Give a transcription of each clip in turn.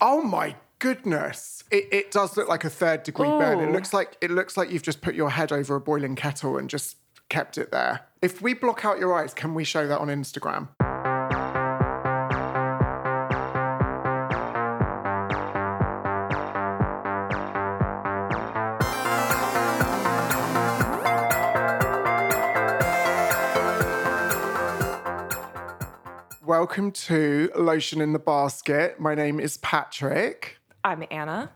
Oh my goodness. It, it does look like a third degree burn. It oh. looks like it looks like you've just put your head over a boiling kettle and just kept it there. If we block out your eyes, can we show that on Instagram? Welcome to Lotion in the Basket. My name is Patrick. I'm Anna.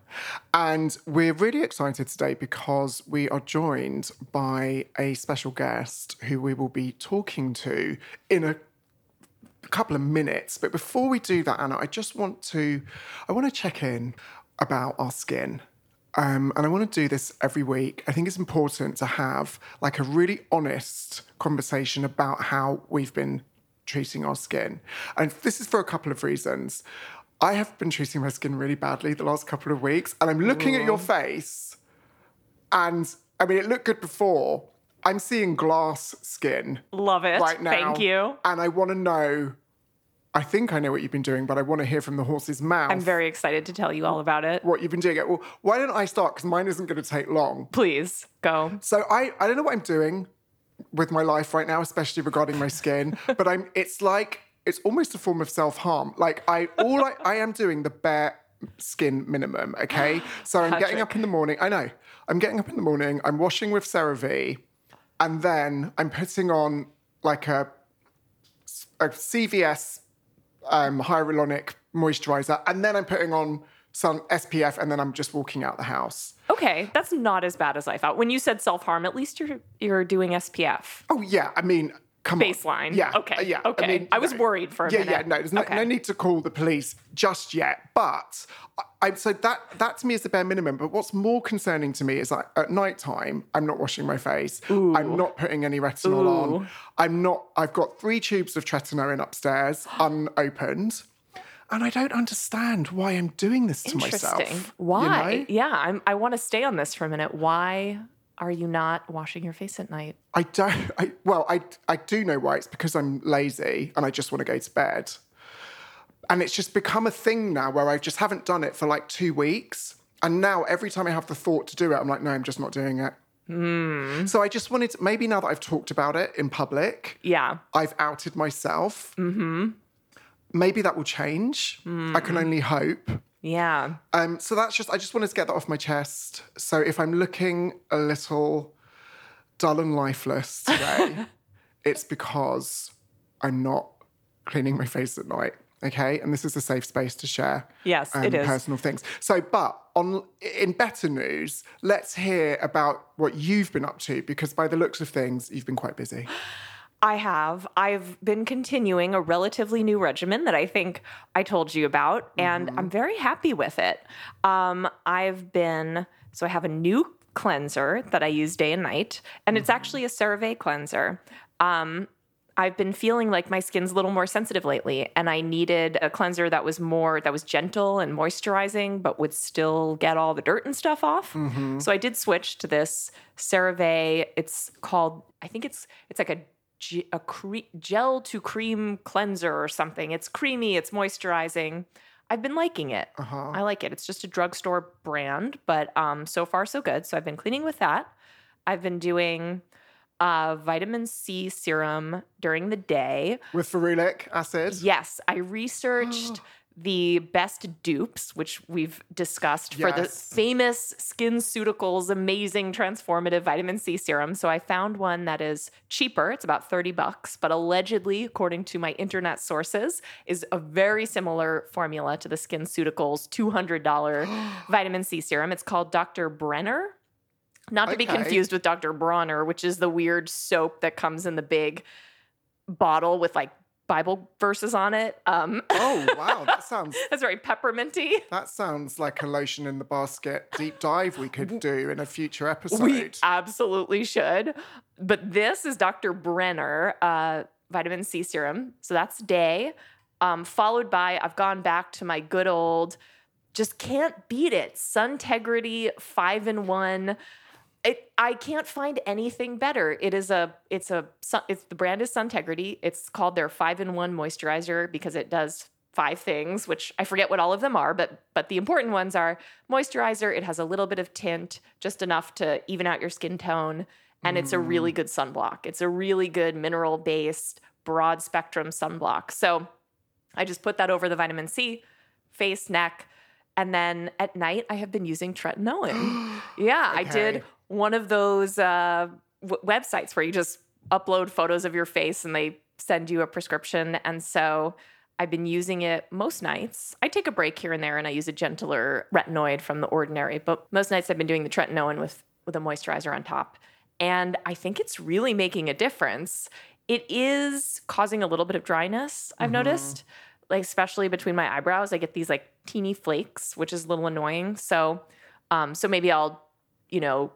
And we're really excited today because we are joined by a special guest who we will be talking to in a couple of minutes. But before we do that, Anna, I just want to I want to check in about our skin. Um, and I want to do this every week. I think it's important to have like a really honest conversation about how we've been treating our skin. And this is for a couple of reasons. I have been treating my skin really badly the last couple of weeks, and I'm looking at your face, and I mean, it looked good before. I'm seeing glass skin Love it. right now. Thank you. And I want to know. I think I know what you've been doing, but I want to hear from the horse's mouth I'm very excited to tell you all about it. what you've been doing. Well, why don't I start? Because mine isn't going to take long. Please go. So I, I don't know what I'm doing with my life right now, especially regarding my skin. but I'm it's like it's almost a form of self-harm. Like I all I, I am doing the bare skin minimum, okay? So I'm getting up in the morning. I know. I'm getting up in the morning, I'm washing with CeraVe, and then I'm putting on like a a CVS um, hyaluronic moisturizer, and then I'm putting on some SPF, and then I'm just walking out the house. Okay, that's not as bad as I thought. When you said self harm, at least you're you're doing SPF. Oh yeah, I mean, come Baseline. on. Yeah. Okay, uh, Yeah. okay. I was no. worried for a yeah, minute. Yeah. No, there's no, Okay. no need to call the police just yet. But I, I so that that to me is the bare minimum. But what's more concerning to me is like at night time, I'm not washing my face. Ooh. I'm not putting any retinol on. I'm not. I've got three tubes of tretinoin upstairs, unopened. And I don't understand why I'm doing this to myself. Interesting. you Why? know? Yeah, I'm, I want to stay on this for a minute. Why are you not washing your face at night? I don't. I, well, I I do know why. It's because I'm lazy and I just want to go to bed. And it's just become a thing now where I just haven't done it for like two weeks. And now every time I have the thought to do it, I'm like, no, I'm just not doing it. So I just wanted to, maybe now that I've talked about it in public, Yeah. I've outed myself. Mm-hmm. Maybe that will change. I can only hope. Yeah. Um, so that's just I just wanted to get that off my chest. So if I'm looking a little dull and lifeless today, it's because I'm not cleaning my face at night. Okay, and this is a safe space to share. Yes, um, it is. personal things. So, but on in better news, let's hear about what you've been up to because by the looks of things, you've been quite busy. I have. I've been continuing a relatively new regimen that I think I told you about, and I'm very happy with it. Um, I've been, so I have a new cleanser that I use day and night, and it's actually a CeraVe cleanser. Um, I've been feeling like my skin's a little more sensitive lately, and I needed a cleanser that was more that was gentle and moisturizing, but would still get all the dirt and stuff off. So I did switch to this CeraVe. It's called, I think it's it's like a a cre- gel to cream cleanser or something. It's creamy, it's moisturizing. I've been liking it. I like it. It's just a drugstore brand, but um, so far so good. So I've been cleaning with that. I've been doing uh, vitamin C serum during the day. With ferulic acid. Yes, I researched the best dupes, which we've discussed for the Yes. famous SkinCeuticals amazing transformative vitamin C serum. So I found one that is cheaper. It's about 30 bucks, but allegedly, according to my internet sources, is a very similar formula to the SkinCeuticals $200 vitamin C serum. It's called Dr. Brenner. Not to be confused with Dr. Bronner, which is the weird soap that comes in the big bottle with like Bible verses on it. Um, Oh wow, that sounds that's very pepperminty. That sounds like a lotion in the basket deep dive we could do in a future episode. We absolutely should. But this is Dr. Brenner uh, vitamin C serum. So that's day. Um, followed by, I've gone back to my good old, just can't beat it. Suntegrity five in one. It, I can't find anything better. It is a, it's a, it's the brand is Suntegrity. It's called their five in one moisturizer because it does five things, which I forget what all of them are, but but the important ones are moisturizer, it has a little bit of tint, just enough to even out your skin tone, and it's a really mm. good sunblock. It's a really good mineral based broad spectrum sunblock. So I just put that over the vitamin C, face, neck, and then at night I have been using tretinoin. yeah, I did Okay. One of those uh, w- websites where you just upload photos of your face and they send you a prescription. And so I've been using it most nights. I take a break here and there and I use a gentler retinoid from the ordinary, but most nights I've been doing the tretinoin with with a moisturizer on top. And I think it's really making a difference. It is causing a little bit of dryness, I've noticed. Like especially between my eyebrows, I get these like teeny flakes, which is a little annoying. So um so maybe I'll, you know,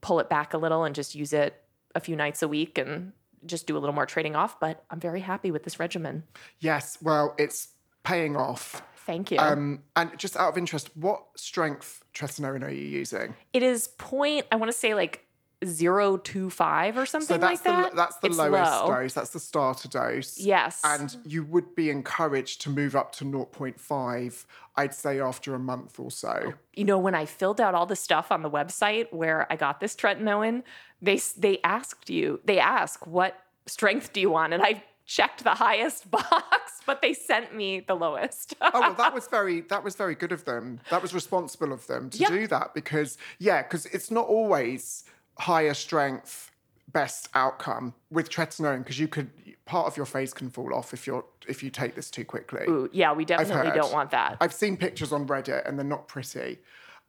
pull it back a little and just use it a few nights a week and just do a little more trading off, but I'm very happy with this regimen. Yes, well, it's paying off. Thank you. Um, and just out of interest, what strength tretinoin are you using? it is point, I want to say like 025 or something So like that. the that's the It's lowest low. dose. That's the starter dose. Yes. And you would be encouraged to move up to 0.5, I'd say after a month or so. you know, when I filled out all the stuff on the website where I got this tretinoin, they they asked you, they ask what strength do you want, and I checked the highest box, but they sent me the lowest. oh well that was very that was very good of them. That was responsible of them to Yeah. do that because yeah, because it's not always higher strength best outcome with tretinoin because you could part of your face can fall off if you're if you take this too quickly. Ooh, yeah, we definitely don't want that. I've seen pictures on Reddit and they're not pretty.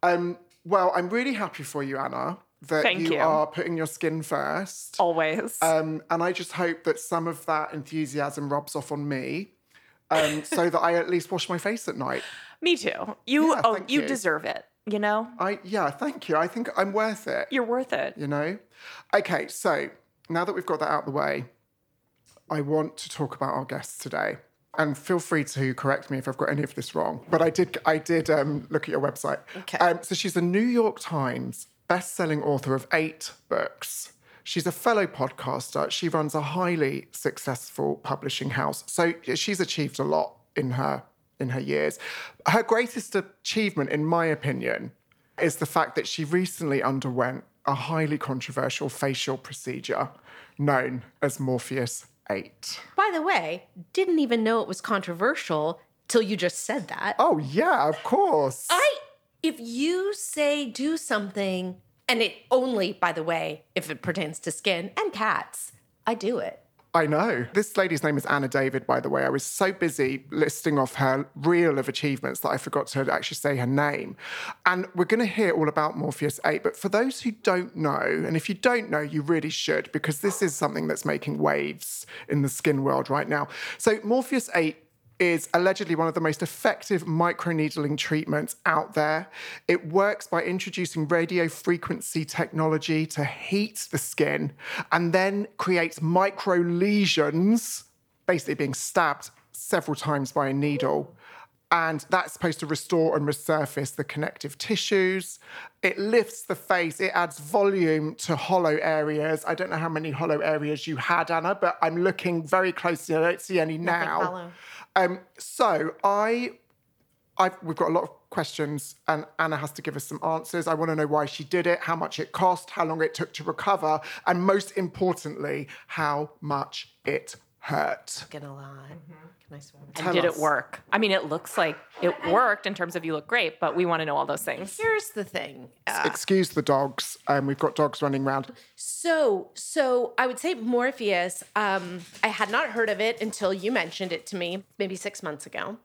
Um, well, I'm really happy for you, Anna, that Thank you, you. are putting your skin first. Always. Um, and I just hope that some of that enthusiasm rubs off on me. Um, so that I at least wash my face at night. me too. You yeah, oh, you you. deserve it. You know, I yeah, thank you. I think I'm worth it. you're worth it. You know? Okay, so now that we've got that out of the way, I want to talk about our guests today. And feel free to correct me if I've got any of this wrong. But I did I did um, look at your website. Okay. Um, so she's a New York Times best-selling author of eight books. She's a fellow podcaster. She runs a highly successful publishing house. So she's achieved a lot in her in her years. Her greatest achievement, in my opinion, is the fact that she recently underwent a highly controversial facial procedure known as Morpheus 8. By the way, didn't even know it was controversial till you just said that. Oh, yeah, of course. I if you say do something and it only by the way if it pertains to skin and cats, I do it. I know. This lady's name is Anna David, by the way. I was so busy listing off her reel of achievements that I forgot to actually say her name. And we're going to hear all about Morpheus 8. But for those who don't know, and if you don't know, you really should, because this is something that's making waves in the skin world right now. So, Morpheus 8 is allegedly one of the most effective microneedling treatments out there. It works by introducing radio frequency technology to heat the skin and then creates micro lesions, basically being stabbed several times by a needle. And that's supposed to restore and resurface the connective tissues. It lifts the face, it adds volume to hollow areas. I don't know how many hollow areas you had, Anna, but I'm looking very closely. I don't see any now. Um, so I, I've, we've got a lot of questions, and Anna has to give us some answers. I want to know why she did it, how much it cost, how long it took to recover, and most importantly, how much it hurt. Gonna lie. Can I swear? And did us. it work? I mean, it looks like it worked in terms of you look great, but we want to know all those things. Here's the thing. Uh, Excuse the dogs. Um, we've got dogs running around. So, so I would say Morpheus. Um, I had not heard of it until you mentioned it to me, maybe six months ago,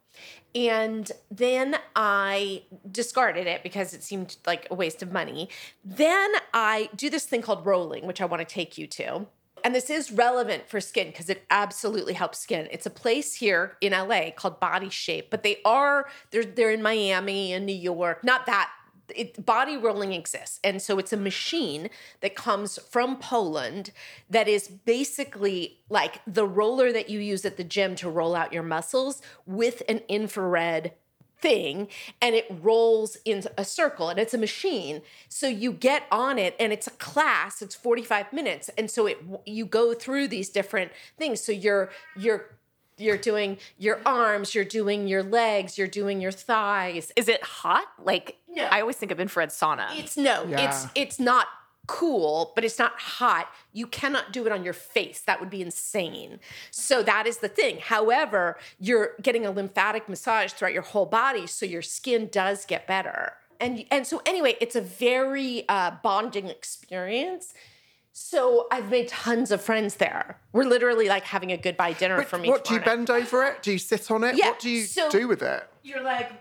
and then I discarded it because it seemed like a waste of money. Then I do this thing called rolling, which I want to take you to. And this is relevant for skin because it absolutely helps skin. It's a place here in LA called Body Shape, but they are they're they're in Miami and New York. Not that it, body rolling exists. And so it's a machine that comes from Poland that is basically like the roller that you use at the gym to roll out your muscles with an infrared thing and it rolls in a circle and it's a machine so you get on it and it's a class it's 45 minutes and so it you go through these different things so you're you're you're doing your arms, you're doing your legs, you're doing your thighs. Is it hot? Like No. I always think of infrared sauna. It's no, Yeah. it's it's not cool, but it's not hot. You cannot do it on your face. That would be insane. So that is the thing. However, you're getting a lymphatic massage throughout your whole body, so your skin does get better. And and so anyway, it's a very uh, bonding experience. So I've made tons of friends there. We're literally like having a goodbye dinner But from each what do you morning. bend over it? Do you sit on it? Yeah, What do you so- do with it? You're like,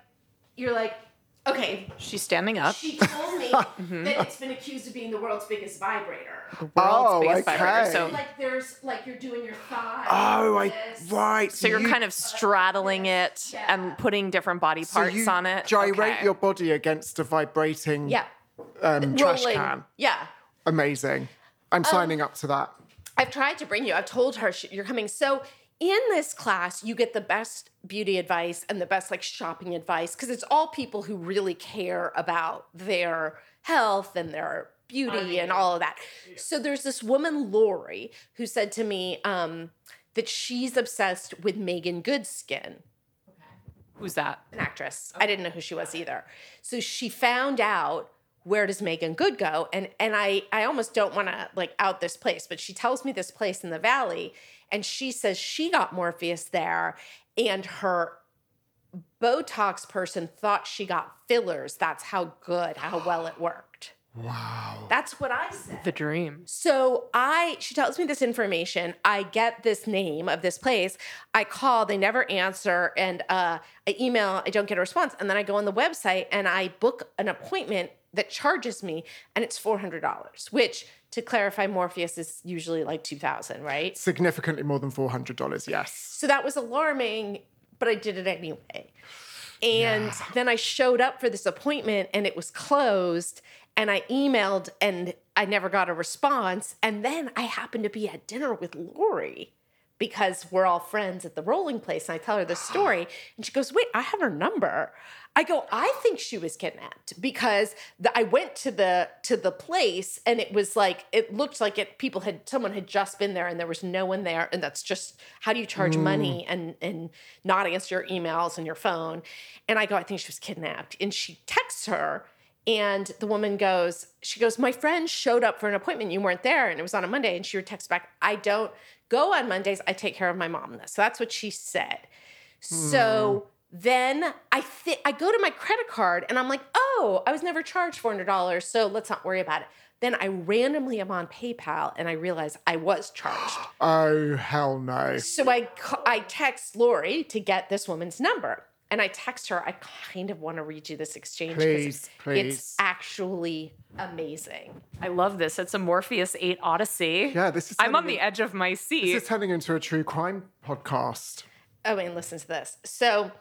you're like, okay, She's standing up. She told me Mm-hmm. that it's been accused of being the world's biggest vibrator. The World's Oh, biggest okay. vibrator. So Like there's like you're doing your thigh. Oh, I this. right. so you're you- kind of straddling it Yeah. and putting different body so parts you on it. Gyrate Okay. your body against a vibrating Yeah. um, trash Rolling. can. Yeah. Amazing. I'm Um, signing up to that. I've tried to bring you. I've told her she, you're coming. So in this class, you get the best beauty advice and the best like shopping advice because it's all people who really care about their health and their beauty and all of that. So there's this woman, Lori, who said to me um, that she's obsessed with Meagan Good's skin. Okay. who's that? an actress. I didn't know who she was either. So she found out where does Meagan Good go? And and I I almost don't want to like out this place, but she tells me this place in the valley and she says she got Morpheus there and her Botox person thought she got fillers. That's how good, how well it worked. Wow. That's what I said. The dream. So I, she tells me this information. I get this name of this place. I call, they never answer, and uh, I email, I don't get a response, and then I go on the website and I book an appointment that charges me, and it's four hundred dollars. Which, to clarify, Morpheus is usually like two thousand, right? Significantly more than four hundred dollars. Yes. So that was alarming, but I did it anyway. And then I showed up for this appointment and it was closed. And I emailed and I never got a response. And then I happened to be at dinner with Lori because we're all friends at the rolling place. And I tell her this story. And she goes, Wait, I have her number. I go, I think she was kidnapped because the, I went to the to the place and it was like it looked like it people had someone had just been there and there was no one there and that's just how do you charge mm. money and and not answer your emails and your phone and I go I think she was kidnapped and she texts her and the woman goes she goes my friend showed up for an appointment you weren't there and it was on a Monday and she would text back I don't go on Mondays I take care of my mom so that's what she said so hmm. then I think I go to my credit card and I'm like, oh, I was never charged four hundred dollars, so let's not worry about it. Then I randomly am on PayPal and I realize I was charged. Oh hell no. So I I text Lori to get this woman's number. And I text her, I kind of want to read you this exchange Please, please. it's actually amazing. I love this. It's a Morpheus 8 Odyssey. Yeah, this is I'm on the edge of my seat. This is turning into a true crime podcast. Oh, and listen to this. So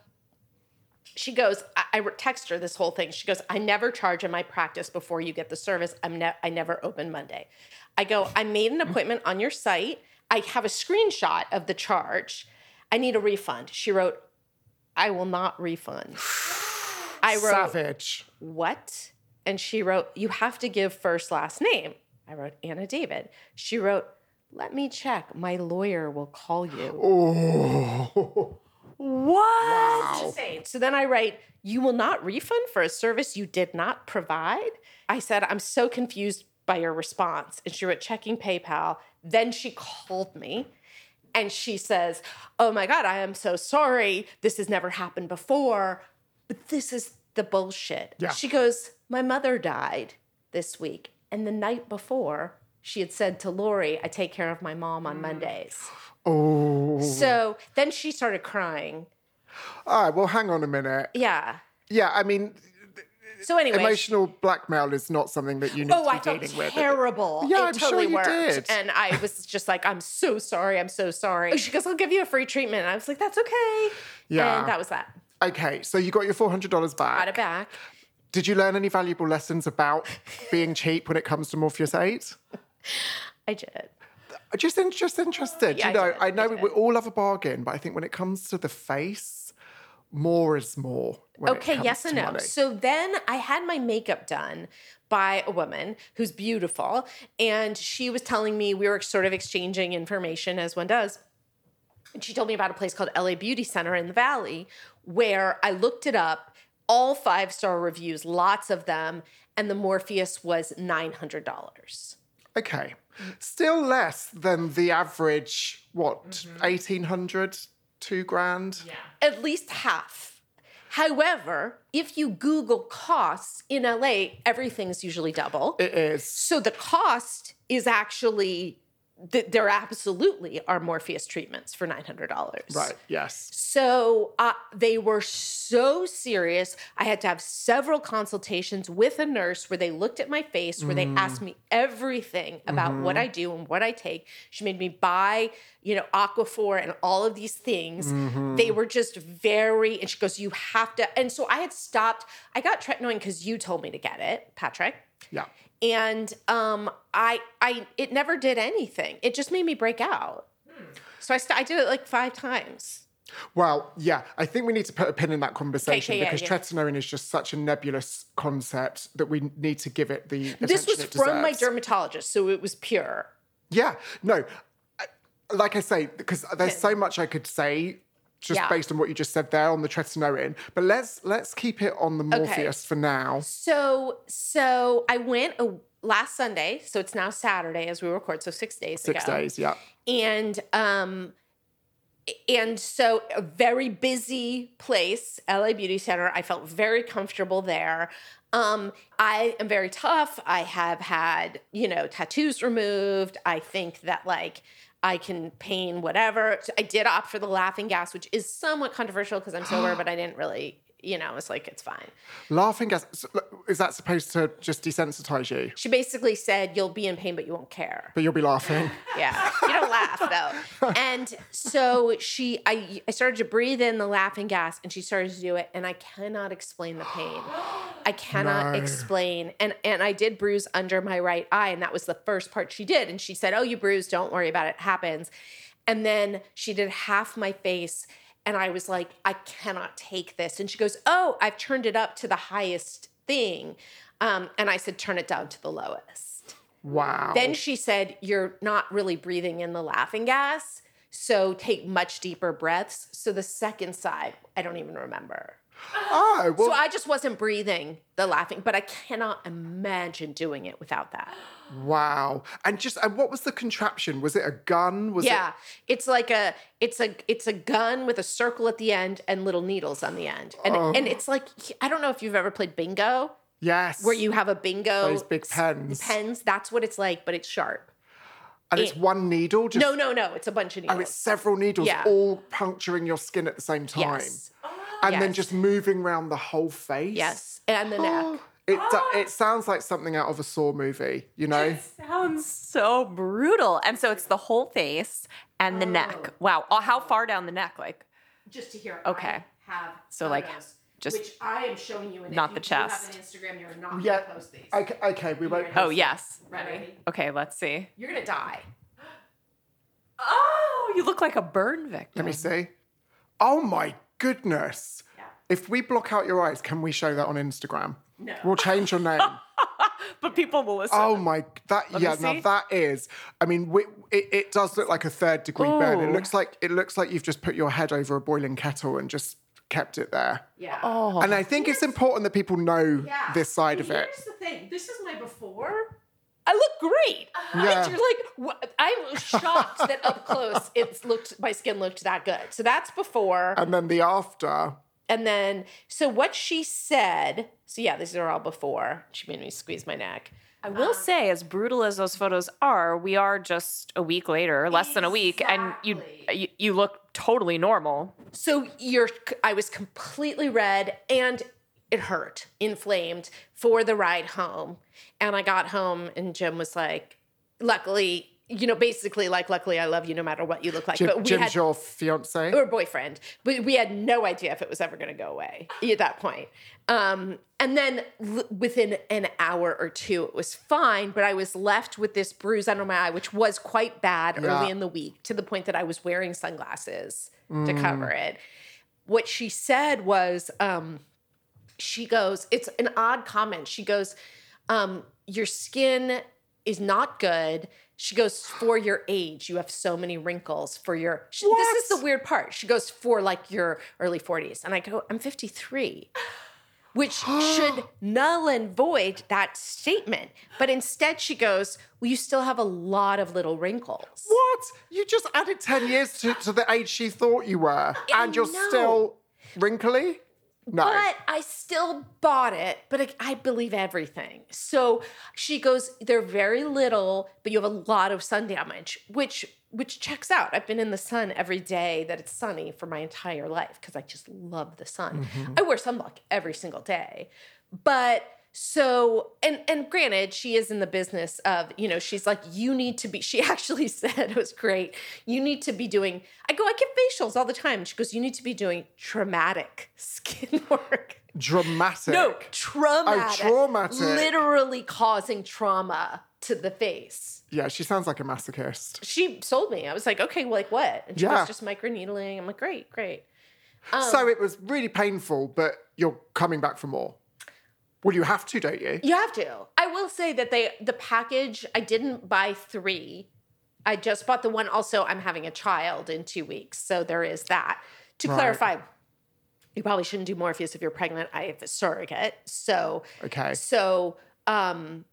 she goes, I, I text her this whole thing. She goes, I never charge in my practice before you get the service. I'm ne- I never open Monday. I go, I made an appointment on your site. I have a screenshot of the charge. I need a refund. She wrote, I will not refund. I wrote, Savage. what? And she wrote, You have to give first last name. I wrote, Anna David. She wrote, Let me check. My lawyer will call you. Oh. what? Insane. So then I write, You will not refund for a service you did not provide? I said, I'm so confused by your response. And she wrote, Checking PayPal. Then she called me and she says, Oh my God, I am so sorry. This has never happened before. But this is the bullshit. Yeah. She goes, My mother died this week. And the night before, she had said to Lori, I take care of my mom on Mondays. Oh. So then she started crying. All right, well, hang on a minute. Yeah. Yeah, I mean, So anyway, emotional blackmail is not something that you need Oh, to I be felt dealing with. terrible. Yeah, it I'm sure totally you worked. did. And I was just like, I'm so sorry. I'm so sorry. Oh, she goes, I'll give you a free treatment. And I was like, that's okay. Yeah. And that was that. Okay, so you got your $400 back. Got it back. Did you learn any valuable lessons about being cheap when it comes to Morpheus 8? I did. Just, just interested. Yeah, you know, I, I know did. we all love a bargain, but I think when it comes to the face, more is more. Okay, yes and no. money. So then I had my makeup done by a woman who's beautiful. And she was telling me we were sort of exchanging information as one does. And she told me about a place called LA Beauty Center in the Valley where I looked it up, all five star reviews, lots of them, and the Morpheus was $900. Okay. Still less than the average, what, Mm-hmm. 1800, two grand? At least half. However, if you Google costs in LA, everything's usually double. It is. So the cost is actually th- there absolutely are Morpheus treatments for nine hundred dollars. Right, yes. So uh, they were so serious. I had to have several consultations with a nurse where they looked at my face, where they asked mm. me everything about mm-hmm. what I do and what I take. She made me buy, you know, Aquaphor and all of these things. Mm-hmm. They were just very, and she goes, You have to. And so I had stopped. I got tretinoin because you told me to get it, Patrick Yeah. And um i i it never did anything. It just made me break out. So i st- i did it like five times. Well, yeah, I think we need to put a pin in that conversation Okay, yeah, because yeah. tretinoin is just such a nebulous concept that we need to give it the this was from my dermatologist so it was pure. Yeah, no, like I say, because there's so much I could say just Yeah. based on what you just said there on the tretinoin, but let's let's keep it on the Morpheus for now. so so i went a, last sunday so it's now saturday as we record so six days Six ago. days, yeah. and um and so a very busy place la beauty center. I felt very comfortable there. Um i am very tough. I have had you know tattoos removed. I think that like i can paint whatever. So i did opt for the laughing gas which is somewhat controversial because i'm sober but i didn't really you know it's like it's fine Laughing gas is that supposed to just desensitize you? she basically said you'll be in pain but you won't care But you'll be laughing. Yeah, you don't laugh though. And so she, I, I started to breathe in the laughing gas, and she started to do it, and I cannot explain the pain. I cannot No. explain, and and I did bruise under my right eye, and that was the first part she did. And she said, "Oh, you bruised. Don't worry about it. it happens." And then she did half my face, and I was like, "I cannot take this." And she goes, "Oh, I've turned it up to the highest thing," um, and I said, "Turn it down to the lowest." Wow. Then she said, You're not really breathing in the laughing gas. So take much deeper breaths. So the second side, I don't even remember. oh, well, So I just wasn't breathing the laughing, but I cannot imagine doing it without that. wow. And just and what was the contraption? Was it a gun? Was Yeah. It's like a it's a it's a gun with a circle at the end and little needles on the end. And Oh. and it's like I don't know if you've ever played bingo Yes. where you have a bingo Those big pens. Pens, that's what it's like, but it's sharp. and it's one needle just No, no, no. It's a bunch of needles. Oh, it's several needles Yeah. all puncturing your skin at the same time. yes. And then just moving around the whole face. Yes. And the oh, neck. It, do- it sounds like something out of a Saw movie, you know? Sounds so brutal. And so it's the whole face and the neck. Oh. Wow. Oh, how far down the neck? Like, just to hear. Okay. I have So, like, photos, just- which I am showing you. And not if the you do chest. Have an Instagram, you're not Yeah. gonna post these. Okay, okay we won't. oh, yes. Ready? Okay, let's see. You're gonna die. Oh, you look like a burn victim. Let me see. Oh my goodness. Yeah. If we block out your eyes, can we show that on Instagram? No. We'll change your name. But people will listen. Oh my, that me yeah. Now that is. I mean, we, it, it does look like a third degree burn. It looks like it looks like you've just put your head over a boiling kettle and just kept it there. Yeah. Oh. And I think it's important that people know Yeah. this side of it. Here's the thing. This is my before. I look great. Uh-huh. Yeah. And you're like, what? I'm shocked that up close it's looked. My skin looked that good. So that's before. And then the after. And then, so what she said, so yeah, these are all before. She made me squeeze my neck. I will um, say, as brutal as those photos are, we are just a week later, less than a week, and you, you you look totally normal. So you're, I was completely red and it hurt, inflamed for the ride home. And I got home and Jim was like, luckily, you know, basically like, luckily I love you no matter what you look like. Jim, but we Jim's had, your fiance. or boyfriend, but we had no idea if it was ever going to go away at that point. Um, and then l- within an hour or two, it was fine, but I was left with this bruise under my eye, which was quite bad Yeah. early in the week to the point that I was wearing sunglasses to cover it. What she said was, um, she goes, it's an odd comment. She goes, um, Your skin is not good. She goes, for your age, you have so many wrinkles for your. She, this is the weird part. She goes, for like your early 40s. And I go, I'm 53, which should null and void that statement. But instead, she goes, well, you still have a lot of little wrinkles. What? You just added 10 years to, to the age she thought you were, and you're know. still wrinkly? No. But I still bought it, but I, I believe everything. So she goes, they're very little, but you have a lot of sun damage, which which checks out. I've been in the sun every day that it's sunny for my entire life because I just love the sun. Mm-hmm. I wear sunblock every single day. But so and and granted she is in the business of you know she's like you need to be she actually said it was great you need to be doing i go i get facials all the time she goes you need to be doing traumatic skin work Dramatic. no oh, traumatic traumatic. literally causing trauma to the face Yeah, she sounds like a masochist. she sold me i was like okay like what and she Yeah. goes just microneedling i'm like great great so um, it was really painful, but you're coming back for more. Well, you have to, don't you? You have to. I will say that they the package I didn't buy 3. I just bought the one also I'm having a child in 2 weeks. So there is that. To Right. clarify, you probably shouldn't do Morpheus if you're pregnant. I have a surrogate. So Okay. so um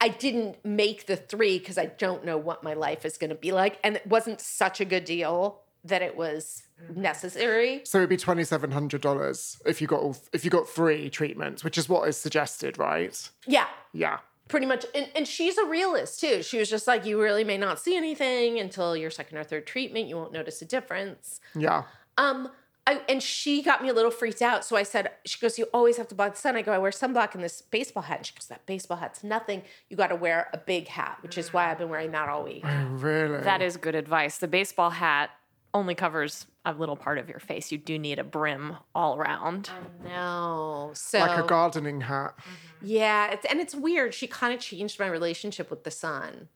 I didn't make the 3 cuz I don't know what my life is going to be like and it wasn't such a good deal that it was necessary. So it'd be twenty seven hundred dollars if you got all if you got three treatments, which is what is suggested, right? Yeah. Yeah. pretty much and, and she's a realist too she was just like you really may not see anything until your second or third treatment you won't notice a difference Yeah. um I, and she got me a little freaked out so i said she goes you always have to block the sun i go i wear sunblock in this baseball hat and she goes that baseball hat's nothing you got to wear a big hat which is why i've been wearing that all week Oh, really? That is good advice. The baseball hat only covers a little part of your face. You do need a brim all around. no so like a gardening hat. Mm-hmm. yeah it's, and it's weird she kind of changed my relationship with the sun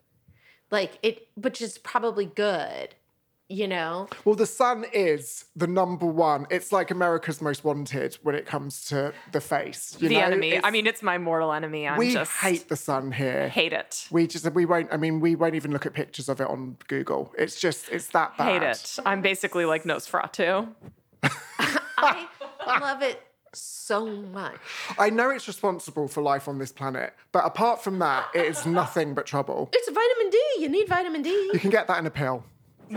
like it which is probably good you know Well, the sun is the number one. It's like America's most wanted when it comes to the face. You the know? enemy. I mean, it's my mortal enemy. I'm we just hate the sun here. hate it. We just we won't. I mean, we won't even look at pictures of it on Google. It's just it's that bad. Hate it. I'm basically like Nosferatu. I love it so much. I know it's responsible for life on this planet, but apart from that, it is nothing but trouble. It's vitamin D. You need vitamin D. You can get that in a pill.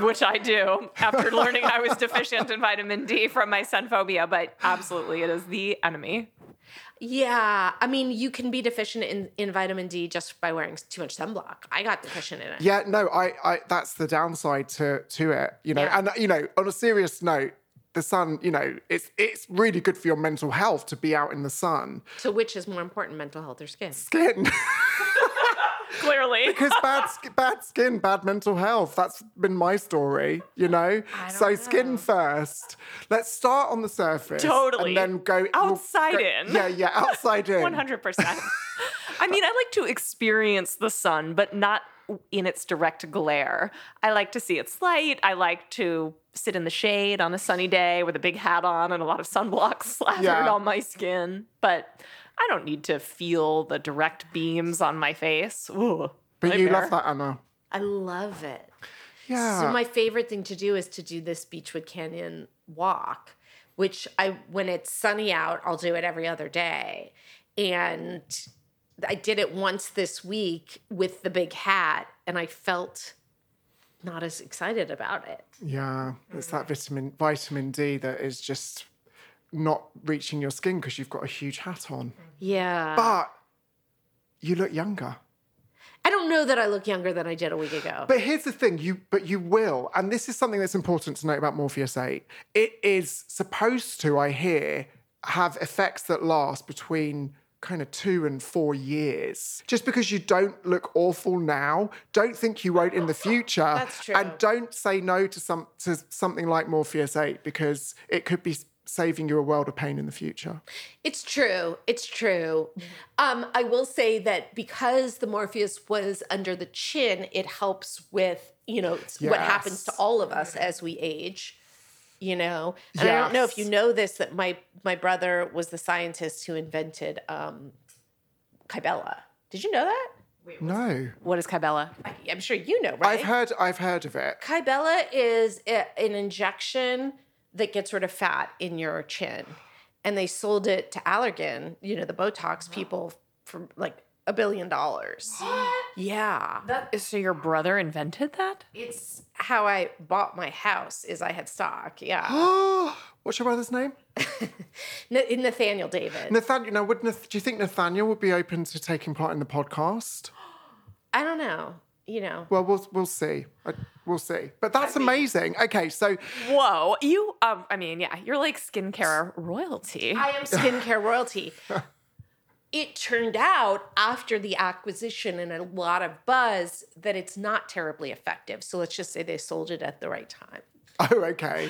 Which I do after learning I was deficient in vitamin D from my sun phobia, but absolutely it is the enemy. Yeah. I mean, you can be deficient in, in vitamin D just by wearing too much sunblock. I got deficient in it. Yeah, no, I, I that's the downside to to it, you know. Yeah. And you know, on a serious note, the sun, you know, it's it's really good for your mental health to be out in the sun. So, which is more important, mental health or skin? Skin, Clearly. because bad bad skin, bad mental health. That's been my story, you know. So don't skin first. Let's start on the surface, Totally. and then go we'll Outside go- in. Yeah, yeah, outside in. 100%. I mean, I like to experience the sun, but not in its direct glare. I like to see its light. I like to sit in the shade on a sunny day with a big hat on and a lot of sunblock slathered Yeah. on my skin. But I don't need to feel the direct beams on my face. Ooh, But you love that, Anna. I love it. Yeah. So, my favorite thing to do is to do this Beachwood Canyon walk, which I, when it's sunny out, I'll do it every other day. And I did it once this week with the big hat, and I felt not as excited about it. Yeah, it's that vitamin vitamin D that is just not reaching your skin because you've got a huge hat on. Yeah. But you look younger. I don't know that I look younger than I did a week ago. But here's the thing, you but you will, and this is something that's important to note about Morpheus 8. It is supposed to, I hear, have effects that last between kind of two and four years. Just because you don't look awful now, don't think you won't in the future. That's true. And don't say no to some to something like Morpheus 8 because it could be saving you a world of pain in the future. It's true. It's true. Um, I will say that because the Morpheus was under the chin, it helps with, you know, it's what happens to all of us as we age. You know, and I don't know if you know this that my my brother was the scientist who invented um, Kybella. Did you know that? No. What is Kybella? I'm sure you know, right? I've heard I've heard of it. Kybella is a, an injection that gets rid of fat in your chin. And they sold it to Allergan, you know, the Botox people for like a billion dollars. yeah. So your brother invented that? It's how I bought my house is I had stock. Yeah. Oh, what's your brother's name? Nathaniel David. Nathaniel. Now, would Nath- do you think Nathaniel would be open to taking part in the podcast? I don't know. You know. Well, we'll we'll see. I, we'll see. But that's amazing. Okay, so Whoa, you um I mean, yeah, you're like skincare royalty. I am skincare royalty. It turned out after the acquisition and a lot of buzz that it's not terribly effective. So let's just say they sold it at the right time. oh, okay.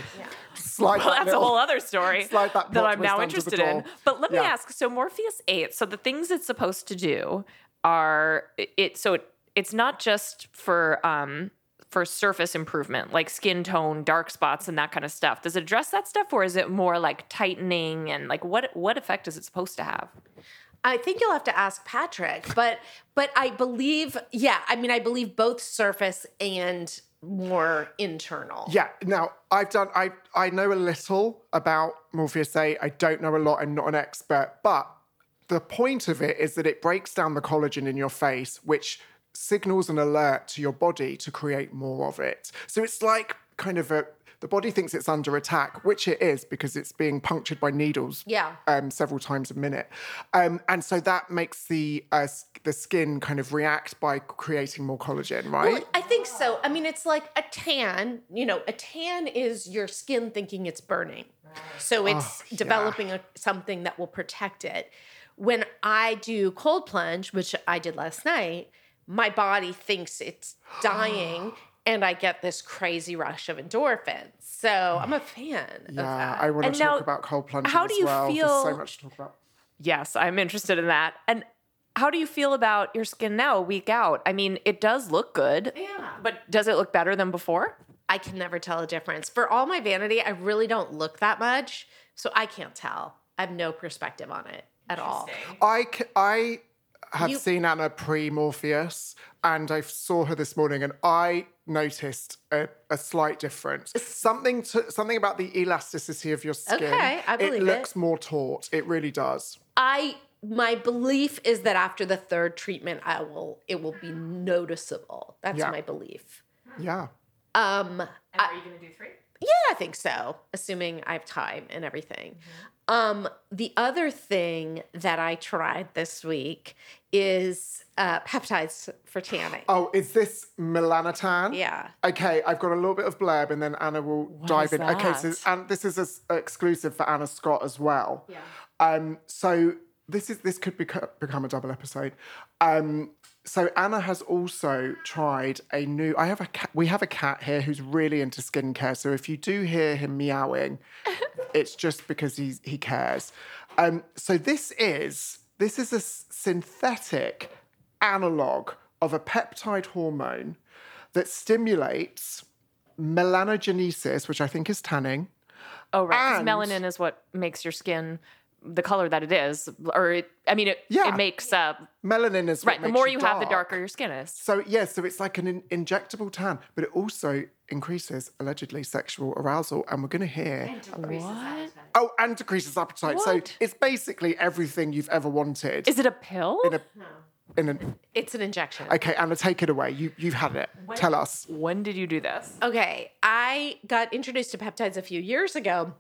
Slide well, that that's a whole other story It's like that that I'm now interested in. But let me ask, so Morpheus 8, so the things it's supposed to do are it so it, it's not just for um for surface improvement, like skin tone, dark spots and that kind of stuff. Does it address that stuff or is it more like tightening and like what what effect is it supposed to have? I think you'll have to ask Patrick, but but I believe, yeah, I mean, I believe both surface and more internal. Yeah. Now I've done. I I know a little about Morpheus 8. I don't know a lot. I'm not an expert, but the point of it is that it breaks down the collagen in your face, which signals an alert to your body to create more of it. So it's like kind of a the body thinks it's under attack, which it is because it's being punctured by needles Yeah. um, several times a minute, um, and so that makes the uh, the skin kind of react by creating more collagen, right? Well, I think so. I mean, it's like a tan. You know, a tan is your skin thinking it's burning. So it's yeah. developing a, something that will protect it. When I do cold plunge, which I did last night, my body thinks it's dying and I get this crazy rush of endorphins. So I'm a fan of yeah, that. I want to And talk now, about cold plunging how as do you well. There's feel- so much to talk about. Yes, I'm interested in that. And how do you feel about your skin now, a week out? I mean, it does look good. Yeah. But does it look better than before? I can never tell a difference. For all my vanity, I really don't look that much. So I can't tell. I have no perspective on it at all. I, c- I have You- seen Anna pre Morpheus and I saw her this morning and I noticed a, a slight difference. Something to, something about the elasticity of your skin. Okay, I believe it it. looks more taut. It really does. I my belief is that after the third treatment, I will it will be noticeable. That's Yeah. my belief. Yeah. Um, are you going to do three? yeah, I think so, assuming I have time and everything. Um, the other thing that I tried this week is uh, peptides for tanning. Oh, is this melanotan? Yeah. Okay, I've got a little bit of blurb and then Anna will dive is in. Okay, so and this is exclusive for Anna Scott as well. Yeah. Um, so this is this could beco- become a double episode. Um, so Anna has also tried a new. I have a cat. We have a cat here who's really into skincare. So if you do hear him meowing, it's just because he's he cares. Um, so this is this is a synthetic analog of a peptide hormone that stimulates melanogenesis, which I think is tanning. Oh, right. 'cause And- melanin is what makes your skin the color that it is. Or, it, I mean, it, Yeah. it makes, uh, Melanin is right, the more you have, the darker your skin is. So yeah, so it's like an in- injectable tan, but it also increases allegedly sexual arousal, and we're going to hear. What? Oh, and decreases appetite. So it's basically everything you've ever wanted. Is it a pill? in a, in a, It's an injection. okay, Anna, take it away. You you've had it. Tell us. when did you do this? Okay, I got introduced to peptides a few years ago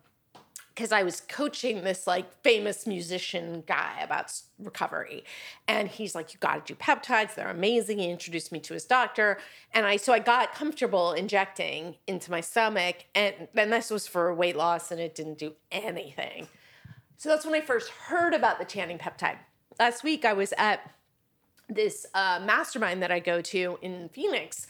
because I was coaching this like famous musician guy about recovery. And he's like, You gotta do peptides, they're amazing. He introduced me to his doctor. And I so I got comfortable injecting into my stomach. And then this was for weight loss and it didn't do anything. So that's when I first heard about the tanning peptide. Last week I was at this uh, mastermind that I go to in Phoenix.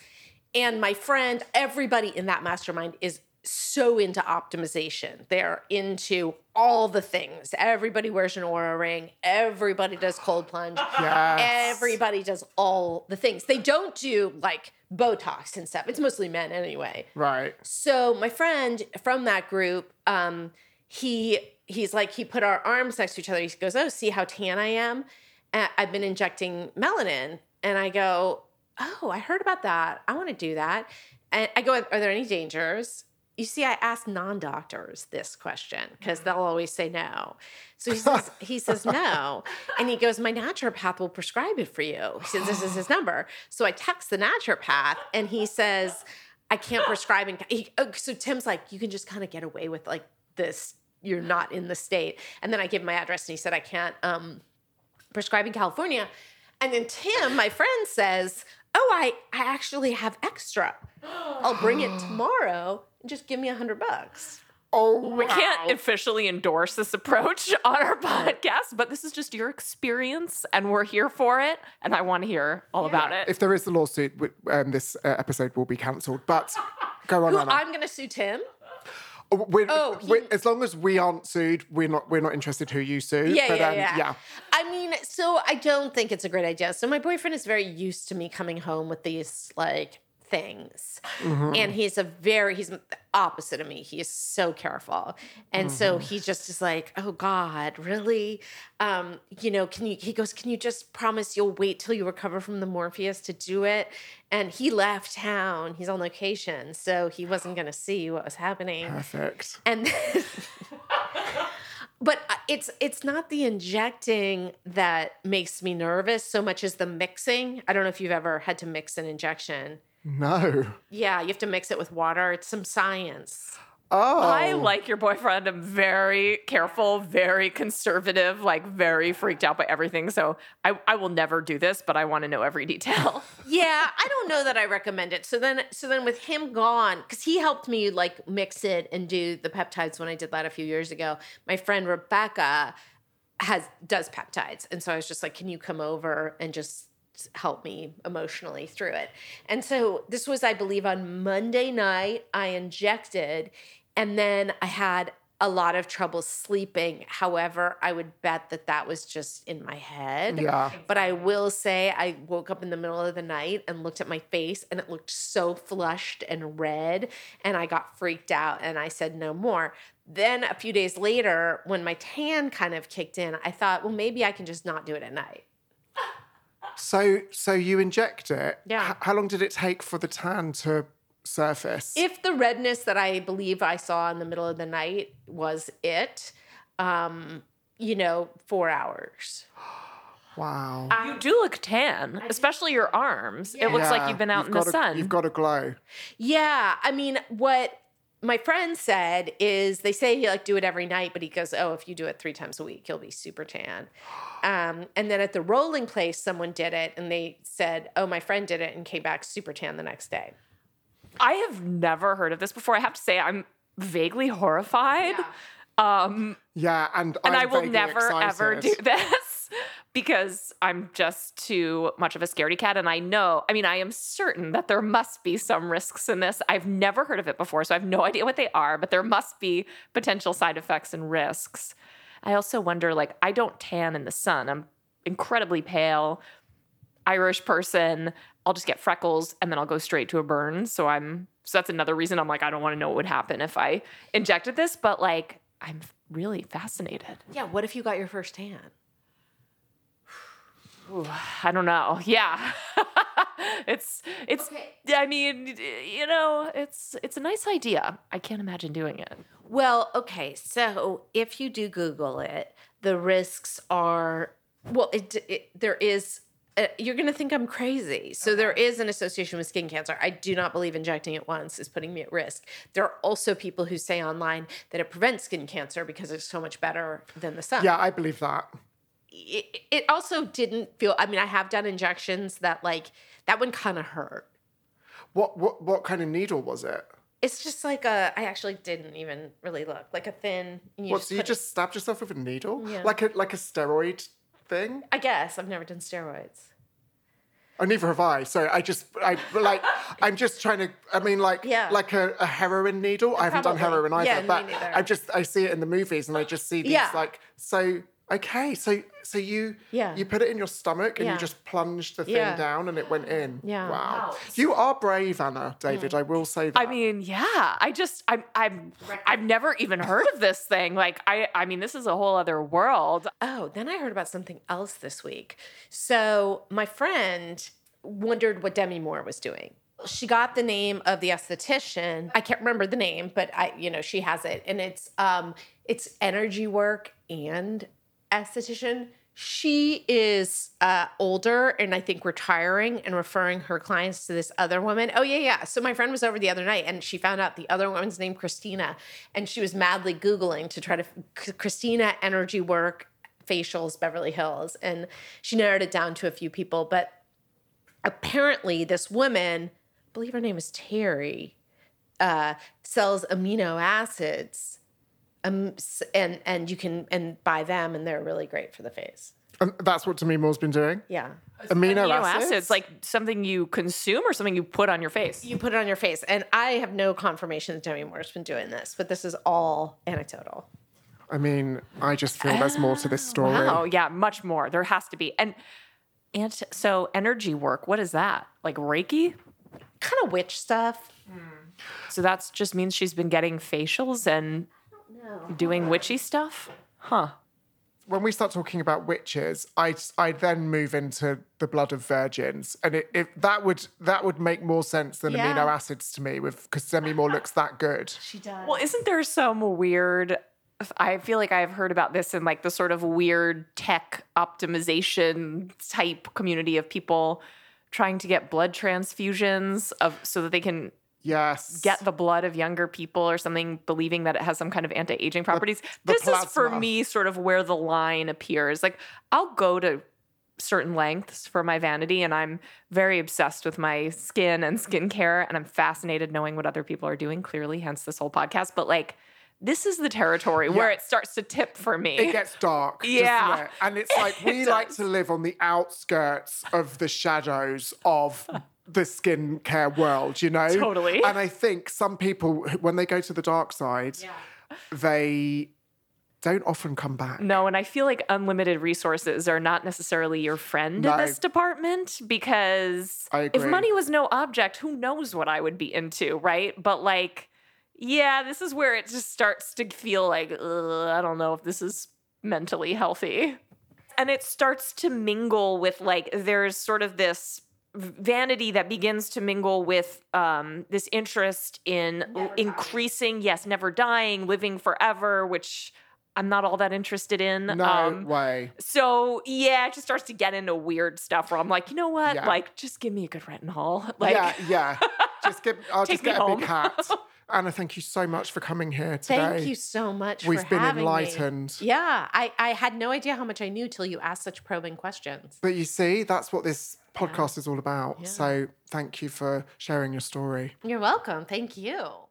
And my friend, everybody in that mastermind is so into optimization. They're into all the things. Everybody wears an Oura ring. Everybody does cold plunge. Yes. Everybody does all the things. They don't do like Botox and stuff. It's mostly men anyway. Right. So my friend from that group, um, he he's like he put our arms next to each other. He goes, "Oh, see how tan I am? I've been injecting melanin And I go, Oh, I heard about that. I want to do that. And I go, Are there any dangers? You see, I ask non-doctors this question because they'll always say no. So he says, he says no. And he goes, My naturopath will prescribe it for you. He says, This is his number. So I text the naturopath and he says, I can't prescribe in he, oh, so Tim's like, you can just kind of get away with like this. You're not in the state. And then I give him my address and he said, I can't um prescribe in California. And then Tim, my friend, says, Oh, I, I actually have extra. I'll bring it tomorrow and just give me a hundred bucks. Oh, We can't officially endorse this approach on our podcast, but this is just your experience and we're here for it. And I want to hear all about it. If there is the lawsuit, w- um, this uh, episode will be cancelled. But go on, Who Anna. I'm gonna sue Tim. Oh, we're, Oh, we're- he- as long as we aren't sued, we're not we're not interested who you sue. Yeah, but, yeah, um, yeah. yeah. I mean, so I don't think it's a great idea. So my boyfriend is very used to me coming home with these like things. Mm-hmm. And he's a very he's the opposite of me. He is so careful. And so Mm-hmm. he just is like, "Oh god, really? Um, you know, can you he goes, "Can you just promise you'll wait till you recover from the Morpheus to do it?" And he left town. He's on location, so he wasn't going to see what was happening. Perfect. And then, but uh, it's it's not the injecting that makes me nervous so much as the mixing. I don't know if you've ever had to mix an injection. No. Yeah, you have to mix it with water. It's some science. Oh. I like your boyfriend. I'm very careful, very conservative, like very freaked out by everything. So I, I will never do this, but I want to know every detail. Yeah, I don't know that I recommend it. So then so then with him gone cuz he helped me like mix it and do the peptides when I did that a few years ago. My friend Rebecca has does peptides. And so I was just like, "Can you come over and just help me emotionally through it?" And so this was I believe on Monday night I injected and then I had a lot of trouble sleeping. However, I would bet that that was just in my head. Yeah. But I will say, I woke up in the middle of the night and looked at my face, and it looked so flushed and red. And I got freaked out and I said, no more. Then a few days later, when my tan kind of kicked in, I thought, well, maybe I can just not do it at night. So so you inject it. Yeah. H- how long did it take for the tan to surface? If the redness that I believe I saw in the middle of the night was it, um, you know, four hours. wow. you do look tan, especially your arms. It looks like you've been out in the a- sun. You've got a glow. Yeah, I mean, what my friend said is they say he like do it every night, but he goes, "Oh, if you do it three times a week, you'll be super tan." Um, and then at the rolling place, someone did it, and they said, "Oh, my friend did it and came back super tan the next day." I have never heard of this before. I have to say, I'm vaguely horrified. Um, Yeah, and and I'm I will vaguely never ever do this because I'm just too much of a scaredy cat. And I know, I mean, I am certain that there must be some risks in this. I've never heard of it before, so I have no idea what they are, but there must be potential side effects and risks. I also wonder, like, I don't tan in the sun. I'm incredibly pale, Irish person. I'll just get freckles and then I'll go straight to a burn. So I'm, so that's another reason I'm like, I don't want to know what would happen if I injected this, but like, I'm really fascinated. Yeah, what if you got your first tan? I don't know. Yeah. it's it's I mean, you know, it's it's a nice idea. I can't imagine doing it. Well, okay, so if you do Google it, the risks are well, it, it there is. Uh, you're going to think I'm crazy. So there is an association with skin cancer. I do not believe injecting it once is putting me at risk. There are also people who say online that it prevents skin cancer because it's so much better than the sun. Yeah, I believe that. It, it also didn't feel. I mean, I have done injections that like that one kind of hurt. What what what kind of needle was it? It's just like a. I actually didn't even really look like a thin. and What? So you it- just stabbed yourself with a needle, Yeah. like a like a steroid thing? I guess I've never done steroids. Oh, neither have I. So I just, I like, I'm just trying to. I mean, like, Yeah. like a, a heroin needle. I haven't done heroin either, Yeah, but. I just, I see it in the movies, and I just see these Yeah. like. So okay, so so you Yeah. you put it in your stomach and Yeah. you just plunged the thing Yeah. down and it went in. Yeah. Wow. You are brave, Anna, David. I will say that. I mean, yeah. I just I'm I'm I've never even heard of this thing. Like I I mean, this is a whole other world. Oh, then I heard about something else this week. So my friend wondered what Demi Moore was doing. She got the name of the esthetician. I can't remember the name, but I, you know, she has it, and it's um, it's energy work and esthetician. She is uh, older and I think retiring and referring her clients to this other woman. Oh, yeah, yeah. So my friend was over the other night and she found out the other woman's name, Christina, and she was madly Googling to try to, Christina Energy Work Facials Beverly Hills. And she narrowed it down to a few people. But apparently, this woman, I believe her name is Terry, uh, sells amino acids um, and and you can and buy them and they're really great for the face. and that's what Demi Moore's been doing. Yeah. Amino, Amino acids. acids, like something you consume or something you put on your face. You put it on your face. And I have no confirmation that Demi Moore's been doing this, but this is all anecdotal. I mean, I just feel there's more to this story. Wow, yeah, much more. There has to be. And and so energy work, what is that? Like Reiki? Kind of witch stuff. So that's just means she's been getting facials and Oh. doing witchy stuff? Huh. When we start talking about witches, I I then move into the blood of virgins, and it, it that would that would make more sense than Yeah. amino acids to me, with because Demi Moore looks that good. She does. Well, isn't there some weird I feel like I've heard about this in like the sort of weird tech optimization type community of people trying to get blood transfusions of so that they can Yes. get the blood of younger people or something believing that it has some kind of anti-aging properties. the this is for me sort of where the line appears. Like I'll go to certain lengths for my vanity and I'm very obsessed with my skin and skincare and I'm fascinated knowing what other people are doing clearly hence this whole podcast but like this is the territory where it starts to tip for me. it gets dark. Yeah. it? And it's like we It like to live on the outskirts of the shadows of the skincare world, you know? Totally. And I think some people, when they go to the dark side, they don't often come back. No, and I feel like unlimited resources are not necessarily your friend No. in this department because if money was no object, who knows what I would be into, right? But like, yeah, this is where it just starts to feel like, I don't know if this is mentally healthy. And it starts to mingle with like, there's sort of this vanity that begins to mingle with um, this interest in l- increasing, yes, never dying, living forever, which I'm not all that interested in. No Um, way. so yeah, it just starts to get into weird stuff where I'm like, you know what? Yeah. Like, just give me a good retinol. Like, yeah, yeah. Just get, I'll Take just me get a big hat. Anna, thank you so much for coming here today. Thank you so much We've for been having me. enlightened. Yeah, I, I had no idea how much I knew till you asked such probing questions. But you see, that's what this podcast is all about. So thank you for sharing your story. You're welcome. Thank you.